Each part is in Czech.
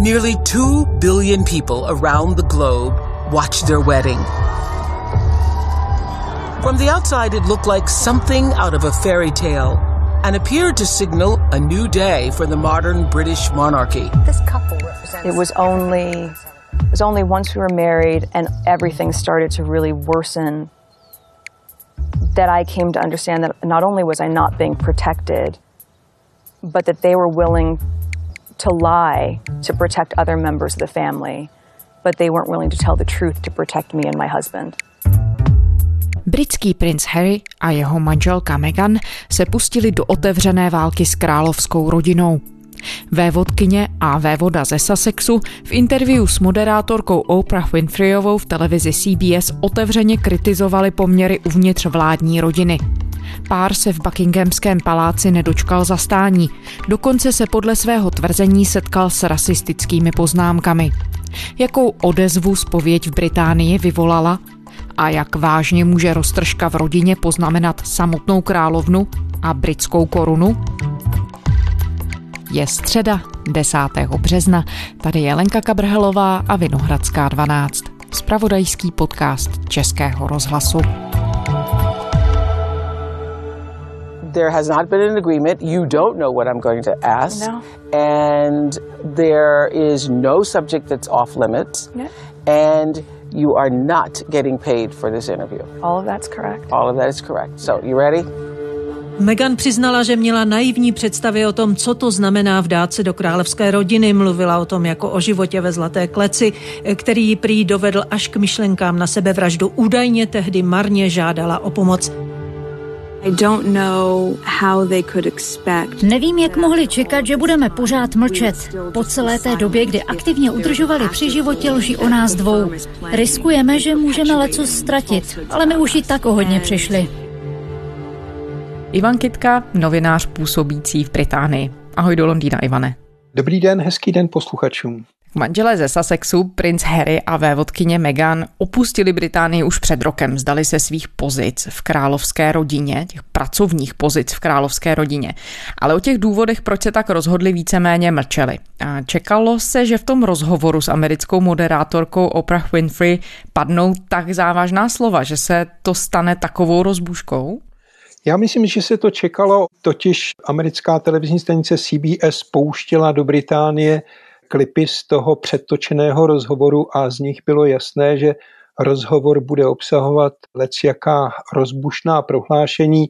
Nearly 2 billion people around the globe watched their wedding. From the outside, it looked like something out of a fairy tale and appeared to signal a new day for the modern British monarchy. This couple represents. It was only it was only once we were married and everything started to really worsen that I came to understand that not only was I not being protected, but that they were willing to lie to protect other members of the family, but they weren't willing to tell the truth to protect me and my husband. Britský princ Harry a jeho manželka Meghan se pustili do otevřené války s královskou rodinou. Vévodkyně a vévoda ze Sussexu v interview s moderátorkou Oprah Winfreyovou v televizi CBS otevřeně kritizovali poměry uvnitř vládní rodiny. Pár se v Buckinghamském paláci nedočkal zastání, dokonce se podle svého tvrzení setkal s rasistickými poznámkami. Jakou odezvu zpověď v Británii vyvolala a jak vážně může roztržka v rodině poznamenat samotnou královnu a britskou korunu? Je středa 10. března. Tady je Lenka Kabrhelová a Vinohradská 12. Spravodajský podcast Českého rozhlasu. There has not been an agreement. You don't know what I'm going to ask. No. And there is no subject that's off limits. No. And you are not getting paid for this interview. All of that's correct. All of that is correct. So, you ready? Meghan přiznala, že měla naivní představy o tom, co to znamená vdát se do královské rodiny. Mluvila o tom jako o životě ve zlaté kleci, který ji prý dovedl až k myšlenkám na sebevraždu. Údajně tehdy marně žádala o pomoc. Nevím, jak mohli čekat, že budeme pořád mlčet. Po celé té době, kdy aktivně udržovali při životě lži o nás dvou. Riskujeme, že můžeme leco ztratit, ale my už i tak o hodně přišli. Ivan Kitka, novinář působící v Británii. Ahoj do Londýna, Ivane. Dobrý den, hezký den posluchačům. Manželé ze Sussexu, princ Harry a vévodkyně Meghan, opustili Británii už před rokem, zdali se svých pozic v královské rodině, těch pracovních pozic v královské rodině. Ale o těch důvodech, proč se tak rozhodli, víceméně mlčeli. A čekalo se, že v tom rozhovoru s americkou moderátorkou Oprah Winfrey padnou tak závažná slova, že se to stane takovou rozbuškou? Já myslím, že se to čekalo, totiž americká televizní stanice CBS pouštěla do Británie klipy z toho předtočeného rozhovoru a z nich bylo jasné, že rozhovor bude obsahovat jaká rozbušná prohlášení.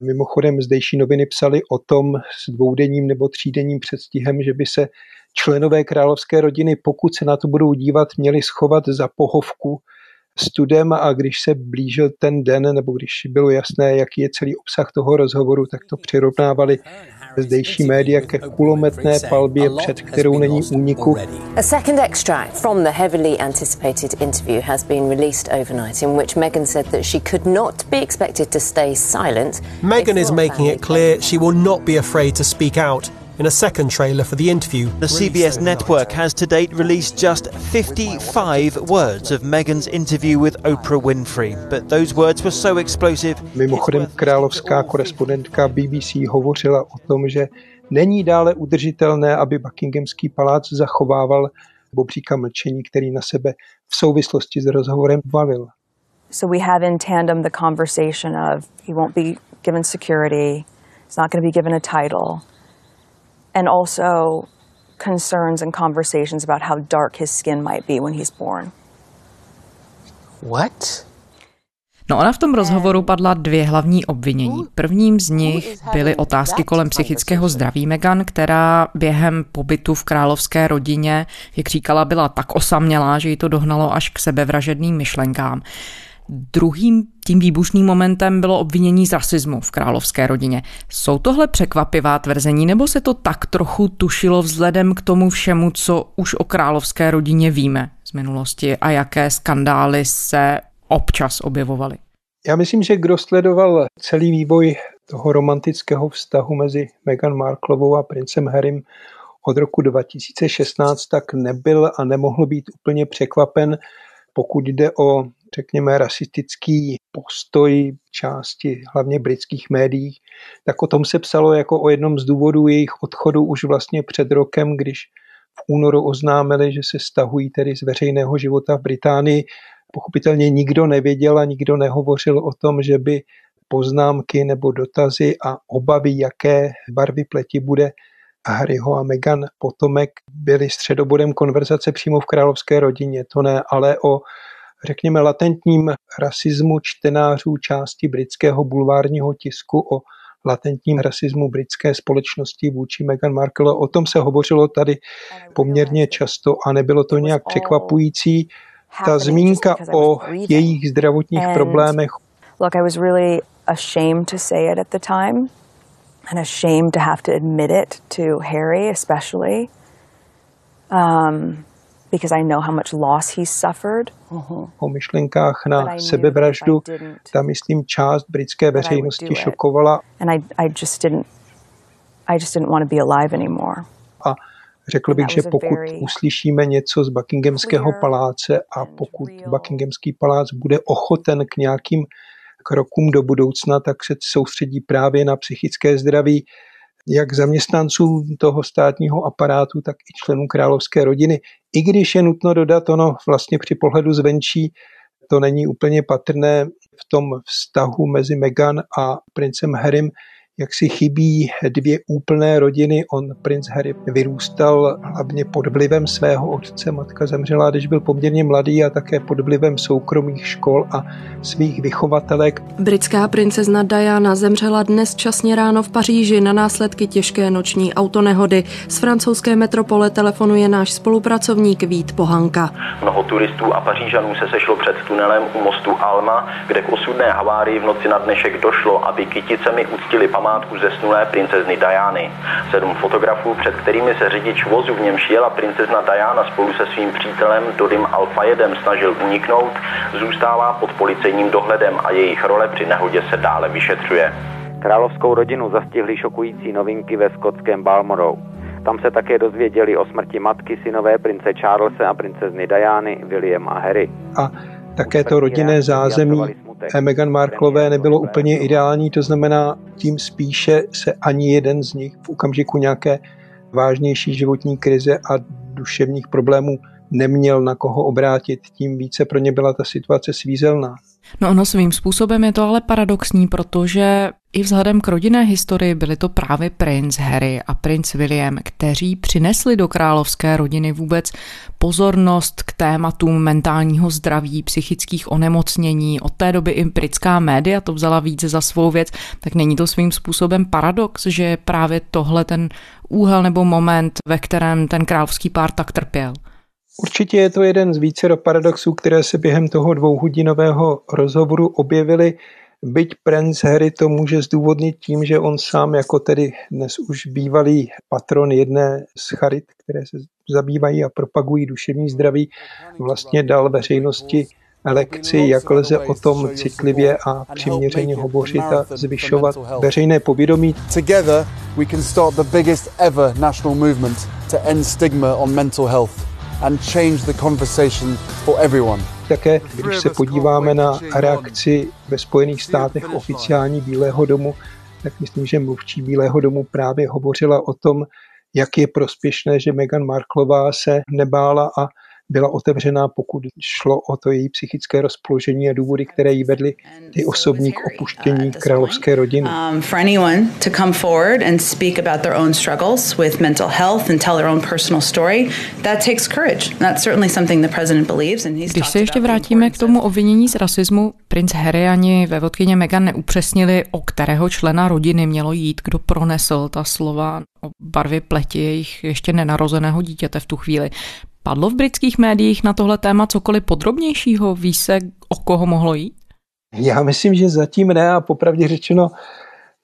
Mimochodem zdejší noviny psali o tom s dvoudenním nebo třídenním předstihem, že by se členové královské rodiny, pokud se na to budou dívat, měli schovat za pohovku studem a když se blížil ten den, nebo když bylo jasné, jaký je celý obsah toho rozhovoru, tak to přirovnávali zdejší média ke kulometné palbě, před kterou není úniku. A second extract from the heavily anticipated interview has been released overnight, in which Meghan said that she could not be expected to stay silent. Meghan is making it clear she will not be afraid to speak out in a second trailer for the interview. The CBS network has to date released just 55 words of Meghan's interview with Oprah Winfrey, but those words were so explosive. Mimochodem královská korespondentka BBC hovořila o tom, že není dále udržitelné, aby Buckinghamský palác zachovával bobříka mlčení, který na sebe v souvislosti s rozhovorem valil. So we have in tandem the conversation of he won't be given security, he's not going to be given a title, and also concerns and conversations about how dark his skin might be when he's born. What? No ona v tom rozhovoru padla dvě hlavní obvinění. Prvním z nich byly otázky kolem psychického zdraví Meghan, která během pobytu v královské rodině, jak říkala, byla tak osamělá, že ji to dohnalo až k sebevražedným myšlenkám. Druhým tím výbušným momentem bylo obvinění z rasismu v královské rodině. Jsou tohle překvapivá tvrzení, nebo se to tak trochu tušilo vzhledem k tomu všemu, co už o královské rodině víme z minulosti a jaké skandály se občas objevovaly? Já myslím, že kdo sledoval celý vývoj toho romantického vztahu mezi Meghan Marklovou a princem Harrym od roku 2016, tak nebyl a nemohl být úplně překvapen, pokud jde o řekněme, rasistický postoj části hlavně britských médií, tak o tom se psalo jako o jednom z důvodů jejich odchodu už vlastně před rokem, když v únoru oznámili, že se stahují tedy z veřejného života v Británii. Pochopitelně nikdo nevěděl a nikdo nehovořil o tom, že by poznámky nebo dotazy a obavy, jaké barvy pleti bude Harryho a Meghan potomek, byly středobodem konverzace přímo v královské rodině. To ne, ale o řekněme latentním rasismu čtenářů části britského bulvárního tisku, o latentním rasismu britské společnosti vůči Meghan Markle. O tom se hovořilo tady poměrně často a nebylo to nějak překvapující. Ta zmínka o jejich zdravotních problémech. Look, I was really ashamed to say it at the time and ashamed to have to admit it to Harry especially. Um, because I know how much loss he suffered. O myšlenkách na sebevraždu, ta myslím část britské veřejnosti šokovala. And I, I just didn't, I just didn't want to be alive anymore. A řekl bych, že pokud uslyšíme něco z Buckinghamského paláce a pokud Buckinghamský palác bude ochoten k nějakým krokům do budoucna, tak se soustředí právě na psychické zdraví jak zaměstnanců toho státního aparátu, tak i členů královské rodiny. I když je nutno dodat, ono vlastně při pohledu zvenčí to není úplně patrné v tom vztahu mezi Meghan a princem Harrym, jak si chybí dvě úplné rodiny. On, princ Harry, vyrůstal hlavně pod vlivem svého otce. Matka zemřela, když byl poměrně mladý a také pod vlivem soukromých škol a svých vychovatelek. Britská princezna Diana zemřela dnes časně ráno v Paříži na následky těžké noční autonehody. Z francouzské metropole telefonuje náš spolupracovník Vít Pohanka. Mnoho turistů a Pařížanů se sešlo před tunelem u mostu Alma, kde k osudné havárii v noci na dnešek došlo, aby kyticemi uctili památku památku zesnulé princezny Diany. Sedm fotografů, před kterými se řidič vozu v němž jela princezna Diana spolu se svým přítelem Dodim Alfayedem snažil uniknout, zůstává pod policejním dohledem a jejich role při nehodě se dále vyšetřuje. Královskou rodinu zastihly šokující novinky ve skotském Balmoral. Tam se také dozvěděli o smrti matky synové prince Charlesa a princezny Diany, William a Harry. A také to rodinné zázemí Meghan Marklové nebylo úplně ideální, to znamená, tím spíše se ani jeden z nich v okamžiku nějaké vážnější životní krize a duševních problémů neměl na koho obrátit, tím více pro ně byla ta situace svízelná. No ono svým způsobem je to ale paradoxní, protože i vzhledem k rodinné historii byli to právě princ Harry a princ William, kteří přinesli do královské rodiny vůbec pozornost k tématům mentálního zdraví, psychických onemocnění. Od té doby i britská média to vzala více za svou věc, tak není to svým způsobem paradox, že právě tohle ten úhel nebo moment, ve kterém ten královský pár tak trpěl. Určitě je to jeden z více paradoxů, které se během toho dvouhodinového rozhovoru objevily. Byť princ Harry to může zdůvodnit tím, že on sám jako tedy dnes už bývalý patron jedné z charit, které se zabývají a propagují duševní zdraví, vlastně dal veřejnosti lekci, jak lze o tom citlivě a přiměřeně hovořit a zvyšovat veřejné povědomí. Together we can start the biggest ever national movement to end stigma on mental health and change the conversation for everyone. Také, když se podíváme na reakci ve Spojených státech oficiální Bílého domu, tak myslím, že mluvčí Bílého domu právě hovořila o tom, jak je prospěšné, že Meghan Marklová se nebála a byla otevřená, pokud šlo o to její psychické rozpoložení a důvody, které jí vedly ty osobní k opuštění uh, královské rodiny. Um, for anyone to come forward and speak about their own struggles with mental health and tell their own personal story, that takes courage. That's certainly something the president believes and he's Když se ještě vrátíme k tomu obvinění z rasismu, princ Harry ani vodkyně Meghan neupřesnili, o kterého člena rodiny mělo jít, kdo pronesl ta slova o barvě pleti jejich ještě nenarozeného dítěte v tu chvíli. Padlo v britských médiích na tohle téma cokoliv podrobnějšího? Ví se, o koho mohlo jít? Já myslím, že zatím ne a popravdě řečeno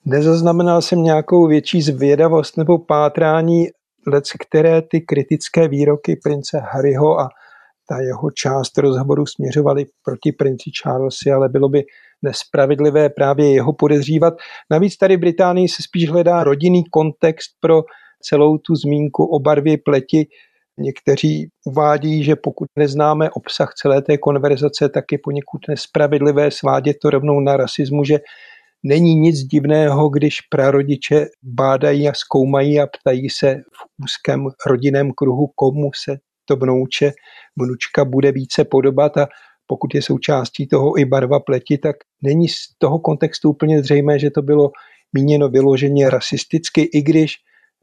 nezaznamenal jsem nějakou větší zvědavost nebo pátrání, lec které ty kritické výroky prince Harryho a ta jeho část rozhovoru směřovaly proti princi Charlesi, ale bylo by nespravedlivé právě jeho podezřívat. Navíc tady v Británii se spíš hledá rodinný kontext pro celou tu zmínku o barvě pleti, Někteří uvádí, že pokud neznáme obsah celé té konverzace, tak je poněkud nespravedlivé svádět to rovnou na rasismu, že není nic divného, když prarodiče bádají a zkoumají a ptají se v úzkém rodinném kruhu, komu se to vnouče, vnučka bude více podobat a pokud je součástí toho i barva pleti, tak není z toho kontextu úplně zřejmé, že to bylo míněno vyloženě rasisticky, i když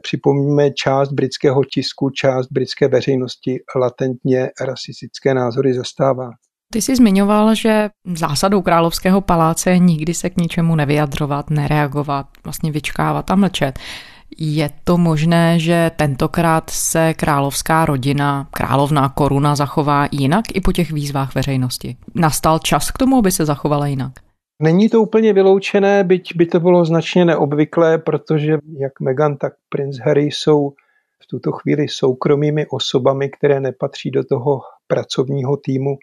připomíme část britského tisku, část britské veřejnosti latentně rasistické názory zastává. Ty jsi zmiňoval, že zásadou královského paláce je nikdy se k ničemu nevyjadřovat, nereagovat, vlastně vyčkávat a mlčet. Je to možné, že tentokrát se královská rodina, královná koruna zachová jinak i po těch výzvách veřejnosti? Nastal čas k tomu, aby se zachovala jinak? Není to úplně vyloučené, byť by to bylo značně neobvyklé, protože jak Meghan, tak princ Harry jsou v tuto chvíli soukromými osobami, které nepatří do toho pracovního týmu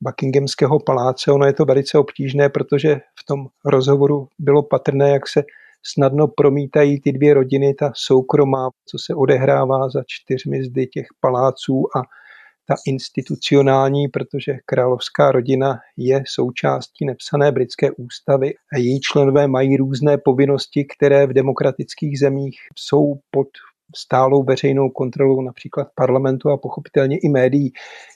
Buckinghamského paláce. Ono je to velice obtížné, protože v tom rozhovoru bylo patrné, jak se snadno promítají ty dvě rodiny, ta soukromá, co se odehrává za čtyřmi zdy těch paláců a ta institucionální, protože královská rodina je součástí nepsané britské ústavy a její členové mají různé povinnosti, které v demokratických zemích jsou pod stálou veřejnou kontrolou například parlamentu a pochopitelně i médií.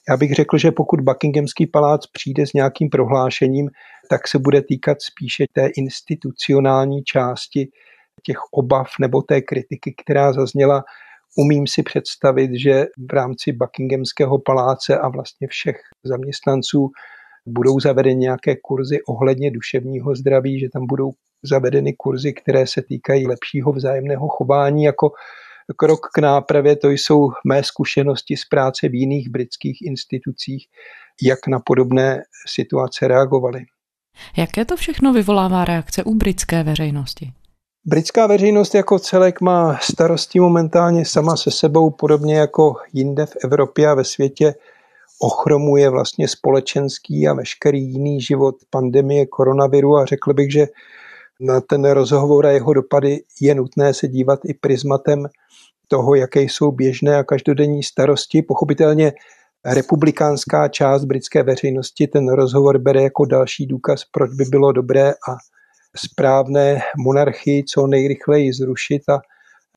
Já bych řekl, že pokud Buckinghamský palác přijde s nějakým prohlášením, tak se bude týkat spíše té institucionální části těch obav nebo té kritiky, která zazněla. Umím si představit, že v rámci Buckinghamského paláce a vlastně všech zaměstnanců budou zavedeny nějaké kurzy ohledně duševního zdraví, že tam budou zavedeny kurzy, které se týkají lepšího vzájemného chování jako krok k nápravě, to jsou mé zkušenosti z práce v jiných britských institucích, jak na podobné situace reagovali. Jaké to všechno vyvolává reakce u britské veřejnosti? Britská veřejnost jako celek má starosti momentálně sama se sebou, podobně jako jinde v Evropě a ve světě ochromuje vlastně společenský a veškerý jiný život pandemie koronaviru a řekl bych, že na ten rozhovor a jeho dopady je nutné se dívat i prismatem toho, jaké jsou běžné a každodenní starosti. Pochopitelně republikánská část britské veřejnosti ten rozhovor bere jako další důkaz, proč by bylo dobré a správné monarchii co nejrychleji zrušit a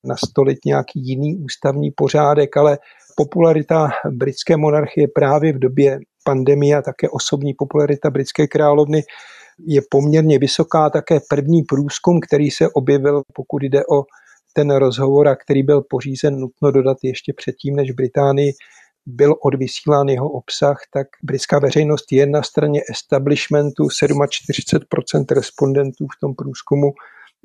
nastolit nějaký jiný ústavní pořádek, ale popularita britské monarchie právě v době pandemie a také osobní popularita britské královny je poměrně vysoká. Také první průzkum, který se objevil, pokud jde o ten rozhovor a který byl pořízen, nutno dodat ještě předtím, než v Británii byl odvysílán jeho obsah, tak britská veřejnost je na straně establishmentu, 47% respondentů v tom průzkumu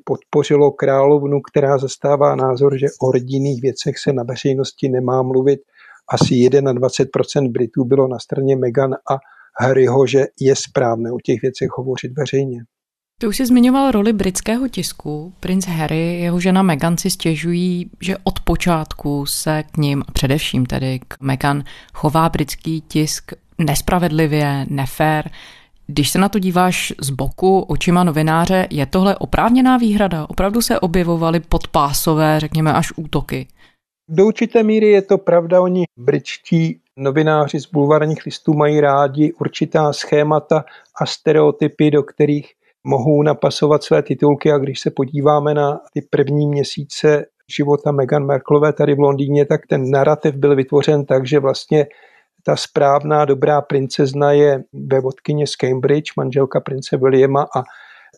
podpořilo královnu, která zastává názor, že o rodinných věcech se na veřejnosti nemá mluvit. Asi 21% Britů bylo na straně Meghan a Harryho, že je správné o těch věcech hovořit veřejně. Ty už jsi zmiňoval roli britského tisku. Prince Harry, jeho žena Meghan si stěžují, že od počátku se k ním, a především tedy k Meghan, chová britský tisk nespravedlivě, nefér. Když se na to díváš z boku očima novináře, je tohle oprávněná výhrada? Opravdu se objevovaly podpásové, řekněme, až útoky? Do určité míry je to pravda, oni britští novináři z bulvarních listů mají rádi určitá schémata a stereotypy, do kterých mohou napasovat své titulky a když se podíváme na ty první měsíce života Meghan Merklové tady v Londýně, tak ten narrativ byl vytvořen tak, že vlastně ta správná, dobrá princezna je vévodkyně z Cambridge, manželka prince Williama a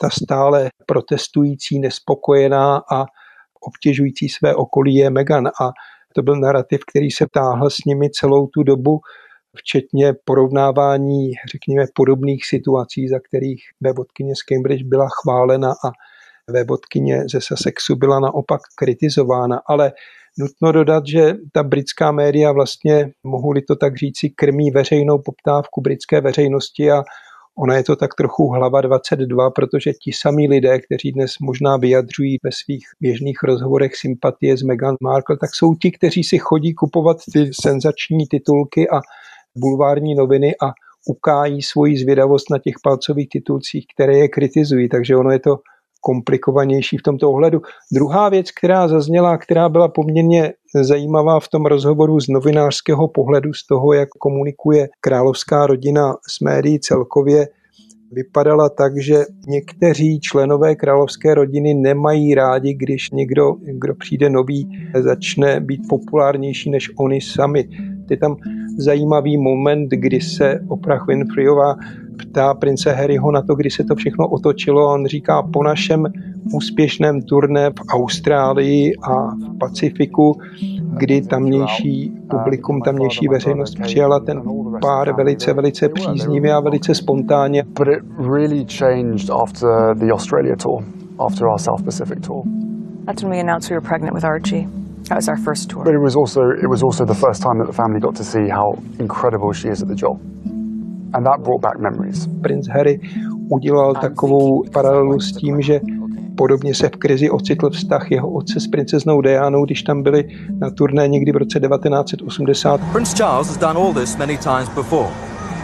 ta stále protestující, nespokojená a obtěžující své okolí je Meghan. A to byl narrativ, který se táhl s nimi celou tu dobu včetně porovnávání, řekněme, podobných situací, za kterých vévodkyně z Cambridge byla chválena a vévodkyně ze Sussexu byla naopak kritizována. Ale nutno dodat, že ta britská média vlastně, mohu-li to tak říci, krmí veřejnou poptávku britské veřejnosti a Ona je to tak trochu hlava 22, protože ti samí lidé, kteří dnes možná vyjadřují ve svých běžných rozhovorech sympatie s Meghan Markle, tak jsou ti, kteří si chodí kupovat ty senzační titulky a bulvární noviny a ukájí svoji zvědavost na těch palcových titulcích, které je kritizují. Takže ono je to komplikovanější v tomto ohledu. Druhá věc, která zazněla, která byla poměrně zajímavá v tom rozhovoru z novinářského pohledu, z toho, jak komunikuje královská rodina s médií celkově, vypadala tak, že někteří členové královské rodiny nemají rádi, když někdo, kdo přijde nový, začne být populárnější než oni sami. Je tam zajímavý moment, kdy se Oprah Winfreyová ptá prince Harryho na to, kdy se to všechno otočilo a on říká, po našem úspěšném turné v Austrálii a v Pacifiku, kdy tamnější publikum, tamnější veřejnost přijala ten pár velice, velice příznivě a velice spontánně. But it really changed after the Australia tour, after our South Pacific tour. That's when we announced we were pregnant with Archie. That was our first tour. But it was also it was also the first time that the family got to see how incredible she is at the job. And that brought back memories. Prince Harry udělal takovou paralelu s tím, že Podobně se v krizi ocitl vztah jeho otce s princeznou Dianou, když tam byli na turné někdy v roce 1980. Prince Charles has done all this many times before.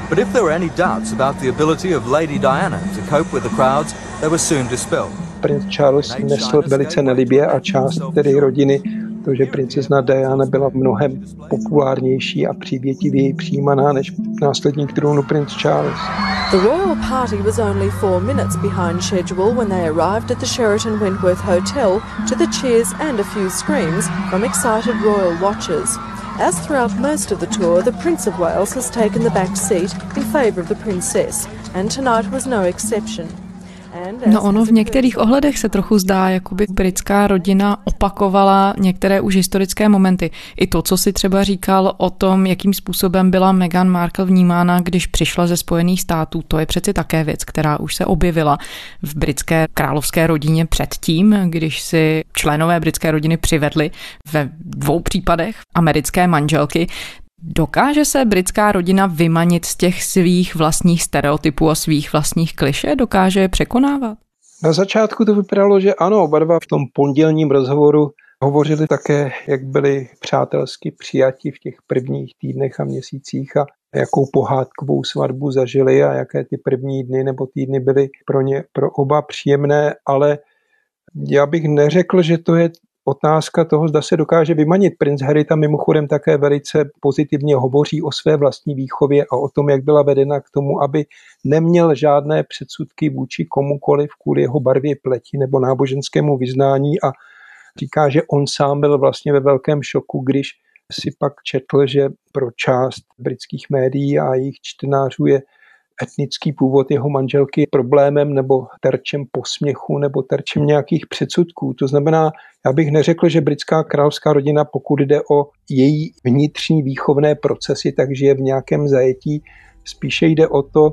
But if there were any doubts about the ability of Lady Diana to cope with the crowds, they were soon dispelled. Prince Charles nesl velice nelibě a část tedy rodiny to, že princezna Diana byla mnohem populárnější a přívětivěji přijímaná než trůnu princ Charles. The royal party was only four minutes behind schedule when they arrived at the Sheraton Wentworth Hotel to the cheers and a few screams from excited royal watchers. As throughout most of the tour, the Prince of Wales has taken the back seat in favour of the Princess, and tonight was no exception. No ono v některých ohledech se trochu zdá, jako by britská rodina opakovala některé už historické momenty. I to, co si třeba říkal o tom, jakým způsobem byla Meghan Markle vnímána, když přišla ze Spojených států, to je přeci také věc, která už se objevila v britské královské rodině předtím, když si členové britské rodiny přivedli ve dvou případech americké manželky. Dokáže se britská rodina vymanit z těch svých vlastních stereotypů a svých vlastních kliše? Dokáže je překonávat? Na začátku to vypadalo, že ano, oba dva v tom pondělním rozhovoru hovořili také, jak byli přátelsky přijati v těch prvních týdnech a měsících a jakou pohádkovou svatbu zažili a jaké ty první dny nebo týdny byly pro ně pro oba příjemné, ale já bych neřekl, že to je otázka toho, zda se dokáže vymanit. Prince Harry tam mimochodem také velice pozitivně hovoří o své vlastní výchově a o tom, jak byla vedena k tomu, aby neměl žádné předsudky vůči komukoliv kvůli jeho barvě pleti nebo náboženskému vyznání a říká, že on sám byl vlastně ve velkém šoku, když si pak četl, že pro část britských médií a jejich čtenářů je etnický původ jeho manželky problémem nebo terčem posměchu nebo terčem nějakých předsudků. To znamená, já bych neřekl, že britská královská rodina, pokud jde o její vnitřní výchovné procesy, takže je v nějakém zajetí. Spíše jde o to,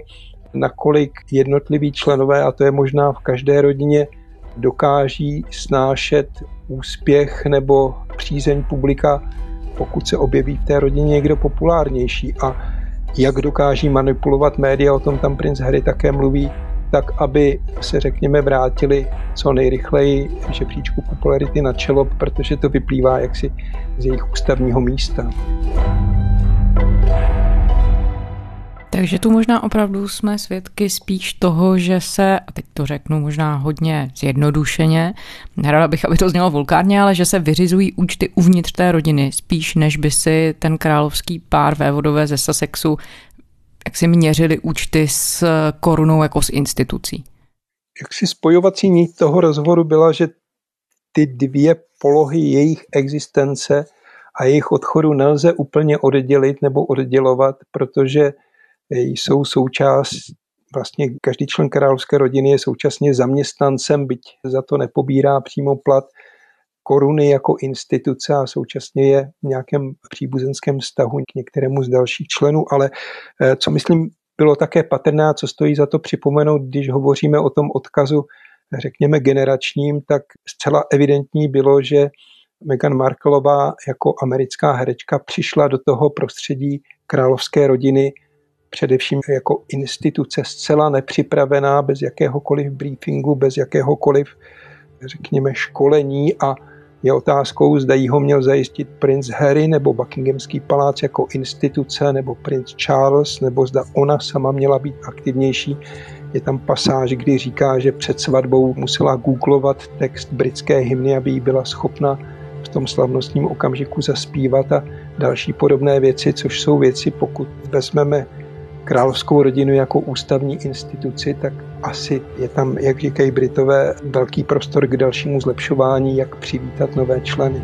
nakolik jednotliví členové, a to je možná v každé rodině, dokáží snášet úspěch nebo přízeň publika, pokud se objeví v té rodině někdo populárnější. A jak dokáží manipulovat média, o tom tam princ Harry také mluví, tak aby se řekněme vrátili co nejrychleji žebříčku popularity na čelo, protože to vyplývá jaksi z jejich ústavního místa. Takže tu možná opravdu jsme svědky spíš toho, že se, a teď to řeknu možná hodně zjednodušeně, nerada bych, aby to znělo vulkárně, ale že se vyřizují účty uvnitř té rodiny, spíš než by si ten královský pár vévodové ze Sussexu jak si měřili účty s korunou jako s institucí. Jak si spojovací nit toho rozhovoru byla, že ty dvě polohy jejich existence a jejich odchodu nelze úplně oddělit nebo oddělovat, protože jsou součást, vlastně každý člen královské rodiny je současně zaměstnancem, byť za to nepobírá přímo plat koruny jako instituce a současně je v nějakém příbuzenském vztahu k některému z dalších členů, ale eh, co myslím bylo také patrné, co stojí za to připomenout, když hovoříme o tom odkazu, řekněme, generačním, tak zcela evidentní bylo, že Meghan Markleová jako americká herečka přišla do toho prostředí královské rodiny především jako instituce zcela nepřipravená, bez jakéhokoliv briefingu, bez jakéhokoliv, řekněme, školení a je otázkou, zda jí ho měl zajistit princ Harry nebo Buckinghamský palác jako instituce nebo princ Charles, nebo zda ona sama měla být aktivnější. Je tam pasáž, kdy říká, že před svatbou musela googlovat text britské hymny, aby jí byla schopna v tom slavnostním okamžiku zaspívat a další podobné věci, což jsou věci, pokud vezmeme královskou rodinu jako ústavní instituci, tak asi je tam, jak říkají Britové, velký prostor k dalšímu zlepšování, jak přivítat nové členy.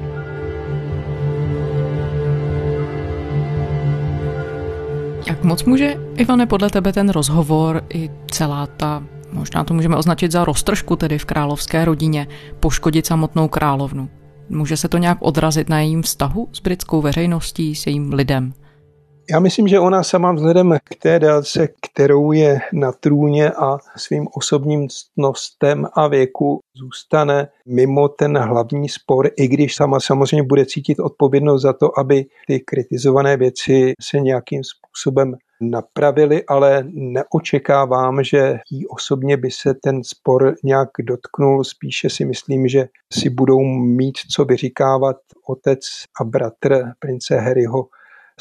Jak moc může, Ivane, podle tebe ten rozhovor i celá ta, možná to můžeme označit za roztržku tedy v královské rodině, poškodit samotnou královnu? Může se to nějak odrazit na jejím vztahu s britskou veřejností, s jejím lidem? Já myslím, že ona sama vzhledem k té délce, kterou je na trůně a svým osobním ctnostem a věku zůstane mimo ten hlavní spor, i když sama samozřejmě bude cítit odpovědnost za to, aby ty kritizované věci se nějakým způsobem napravili, ale neočekávám, že jí osobně by se ten spor nějak dotknul. Spíše si myslím, že si budou mít co vyříkávat otec a bratr prince Harryho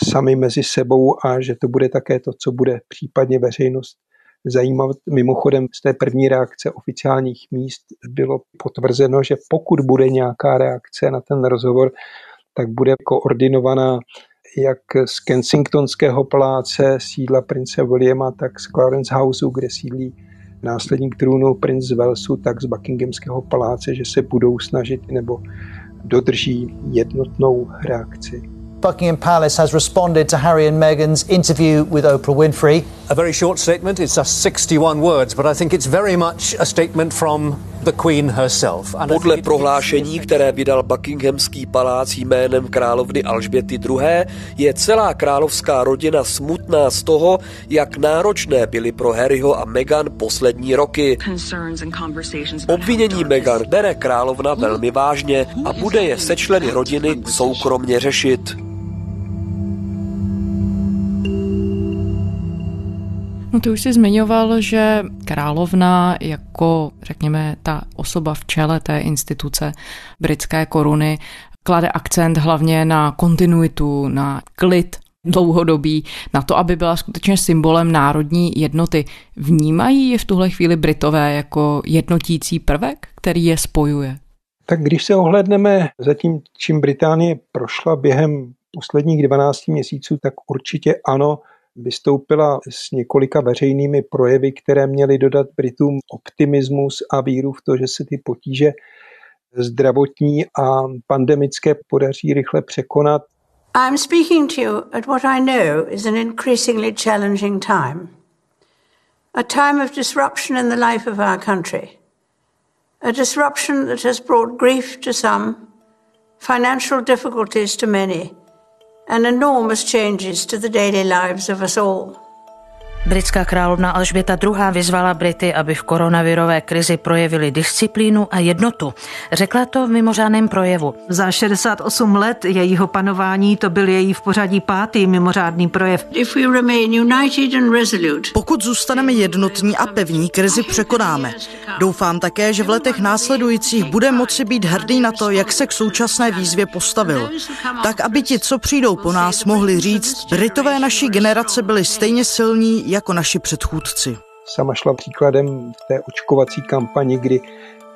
sami mezi sebou a že to bude také to, co bude případně veřejnost zajímat. Mimochodem z té první reakce oficiálních míst bylo potvrzeno, že pokud bude nějaká reakce na ten rozhovor, tak bude koordinovaná jak z Kensingtonského paláce sídla prince Williama, tak z Clarence Houseu, kde sídlí následník trůnu princ Walesu, tak z Buckinghamského paláce, že se budou snažit nebo dodrží jednotnou reakci. Buckingham Palace has responded to Harry and Meghan's interview with Oprah Winfrey. A very short statement, it's just 61 words, but I think it's very much a statement from the Queen herself. Podle prohlášení, které vydal Buckinghamský palác jménem královny Alžběty II., je celá královská rodina smutná z toho, jak náročné byly pro Harryho a Meghan poslední roky. Obvinění Meghan bere královna velmi vážně a bude je se členy rodiny soukromně řešit. No ty už jsi zmiňoval, že královna jako, řekněme, ta osoba v čele té instituce britské koruny klade akcent hlavně na kontinuitu, na klid dlouhodobí, na to, aby byla skutečně symbolem národní jednoty. Vnímají je v tuhle chvíli Britové jako jednotící prvek, který je spojuje? Tak když se ohledneme za tím, čím Británie prošla během posledních 12 měsíců, tak určitě ano, vystoupila s několika veřejnými projevy, které měly dodat Britům optimismus a víru v to, že se ty potíže zdravotní a pandemické podaří rychle překonat. I'm speaking to you at what I know is an increasingly challenging time. A time of disruption in the life of our country. A disruption that has brought grief to some, financial difficulties to many, and enormous changes to the daily lives of us all. Britská královna Alžběta II. vyzvala Brity, aby v koronavirové krizi projevili disciplínu a jednotu. Řekla to v mimořádném projevu. Za 68 let jejího panování to byl její v pořadí pátý mimořádný projev. Pokud zůstaneme jednotní a pevní, krizi překonáme. Doufám také, že v letech následujících bude moci být hrdý na to, jak se k současné výzvě postavil. Tak, aby ti, co přijdou po nás, mohli říct, Britové naší generace byli stejně silní jako naši předchůdci. Sama šla příkladem v té očkovací kampani, kdy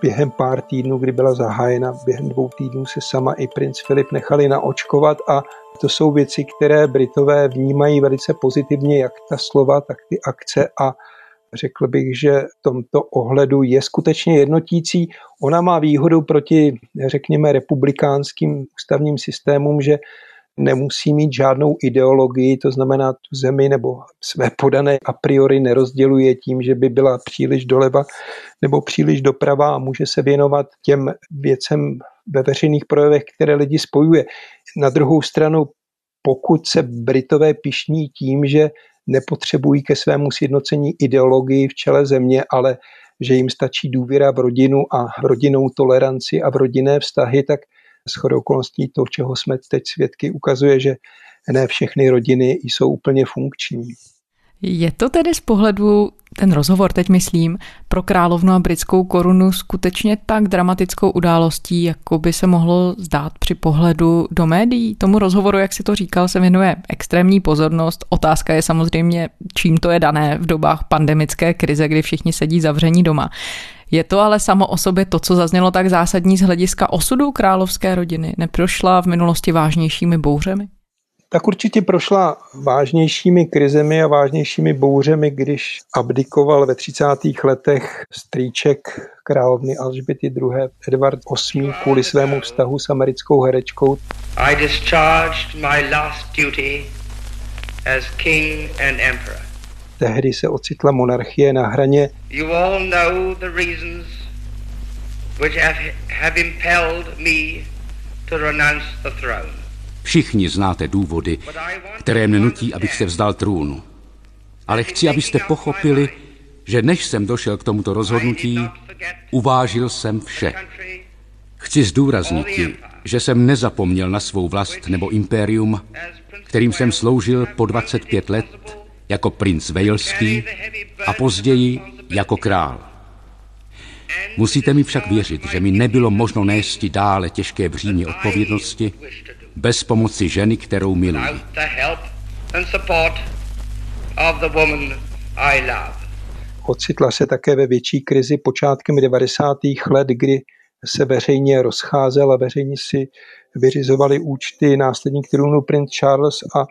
během pár týdnů, kdy byla zahájena, během dvou týdnů se sama i princ Filip nechali naočkovat a to jsou věci, které Britové vnímají velice pozitivně, jak ta slova, tak ty akce a řekl bych, že v tomto ohledu je skutečně jednotící. Ona má výhodu proti, řekněme, republikánským ústavním systémům, že nemusí mít žádnou ideologii, to znamená tu zemi nebo své podané a priori nerozděluje tím, že by byla příliš doleva nebo příliš doprava a může se věnovat těm věcem ve veřejných projevech, které lidi spojuje. Na druhou stranu, pokud se Britové pišní tím, že nepotřebují ke svému sjednocení ideologii v čele země, ale že jim stačí důvěra v rodinu a v rodinnou toleranci a v rodinné vztahy, tak shodou okolností to, čeho jsme teď svědky, ukazuje, že ne všechny rodiny jsou úplně funkční. Je to tedy z pohledu, ten rozhovor teď myslím, pro královnu a britskou korunu skutečně tak dramatickou událostí, jako by se mohlo zdát při pohledu do médií? Tomu rozhovoru, jak si to říkal, se věnuje extrémní pozornost. Otázka je samozřejmě, čím to je dané v dobách pandemické krize, kdy všichni sedí zavření doma. Je to ale samo o sobě to, co zaznělo tak zásadní z hlediska osudu královské rodiny? Neprošla v minulosti vážnějšími bouřemi? Tak určitě prošla vážnějšími krizemi a vážnějšími bouřemi, když abdikoval ve 30. letech strýček královny Alžběty II. Edward VIII. kvůli svému vztahu s americkou herečkou. I discharged my last duty as king and emperor. Tehdy se ocitla monarchie na hraně. You all know the reasons which have impelled me to renounce the throne. Všichni znáte důvody, které mne nutí, abych se vzdal trůnu. Ale chci, abyste pochopili, že než jsem došel k tomuto rozhodnutí, uvážil jsem vše. Chci zdůraznit ti, že jsem nezapomněl na svou vlast nebo impérium, kterým jsem sloužil po 25 let jako princ Waleský a později jako král. Musíte mi však věřit, že mi nebylo možno nést dále těžké břímě odpovědnosti bez pomoci ženy, kterou miluji. Ocitla se také ve větší krizi počátkem 90. let, kdy se veřejně rozcházel a veřejně si vyřizovali účty následník trůnu princ Charles a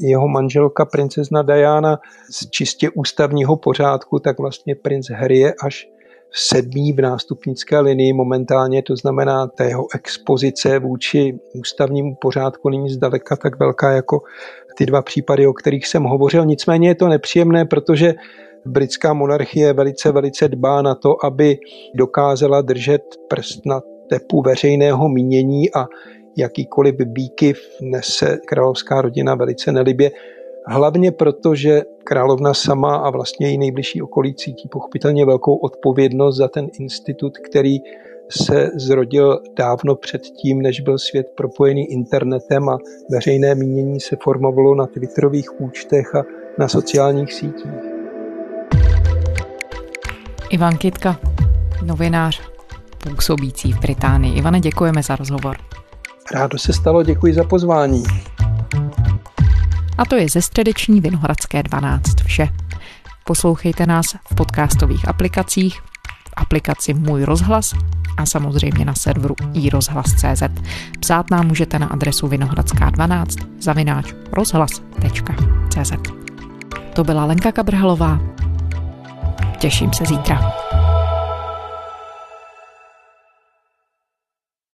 jeho manželka princezna Diana z čistě ústavního pořádku, tak vlastně princ Harry je až sedmý v nástupnické linii momentálně, to znamená ta jeho expozice vůči ústavnímu pořádku není zdaleka tak velká jako ty dva případy, o kterých jsem hovořil. Nicméně je to nepříjemné, protože britská monarchie velice, velice dbá na to, aby dokázala držet prst na tepu veřejného mínění a jakýkoliv výkyv nese královská rodina velice nelibě. Hlavně proto, že královna sama a vlastně její nejbližší okolí cítí pochopitelně velkou odpovědnost za ten institut, který se zrodil dávno předtím, než byl svět propojený internetem a veřejné mínění se formovalo na Twitterových účtech a na sociálních sítích. Ivan Kitka, novinář působící v Británii. Ivane, děkujeme za rozhovor. Rádo se stalo, děkuji za pozvání. A to je ze středeční Vinohradské 12 vše. Poslouchejte nás v podcastových aplikacích, v aplikaci Můj rozhlas a samozřejmě na serveru iRozhlas.cz. Psát nám můžete na adresu vinohradská12 zavináč rozhlas.cz. To byla Lenka Kabrhelová. Těším se zítra.